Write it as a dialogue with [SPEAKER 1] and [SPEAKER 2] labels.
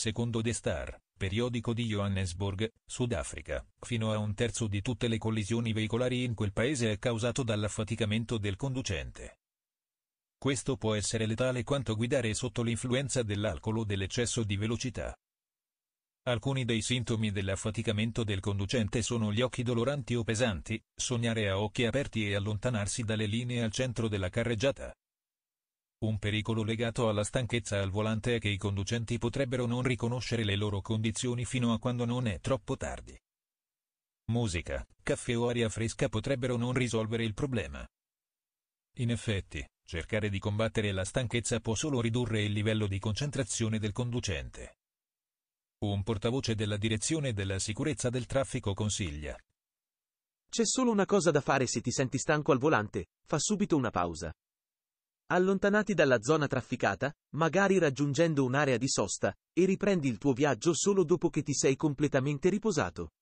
[SPEAKER 1] secondo The Star, periodico di Johannesburg, Sudafrica, fino a un terzo di tutte le collisioni veicolari in quel paese è causato dall'affaticamento del conducente. Questo può essere letale quanto guidare sotto l'influenza dell'alcol o dell'eccesso di velocità. Alcuni dei sintomi dell'affaticamento del conducente sono gli occhi doloranti o pesanti, sognare a occhi aperti e allontanarsi dalle linee al centro della carreggiata. Un pericolo legato alla stanchezza al volante è che i conducenti potrebbero non riconoscere le loro condizioni fino a quando non è troppo tardi. Musica, caffè o aria fresca potrebbero non risolvere il problema. In effetti, cercare di combattere la stanchezza può solo ridurre il livello di concentrazione del conducente. Un portavoce della Direzione della Sicurezza del Traffico consiglia.
[SPEAKER 2] C'è solo una cosa da fare se ti senti stanco al volante, fa subito una pausa. Allontanati dalla zona trafficata, magari raggiungendo un'area di sosta, e riprendi il tuo viaggio solo dopo che ti sei completamente riposato.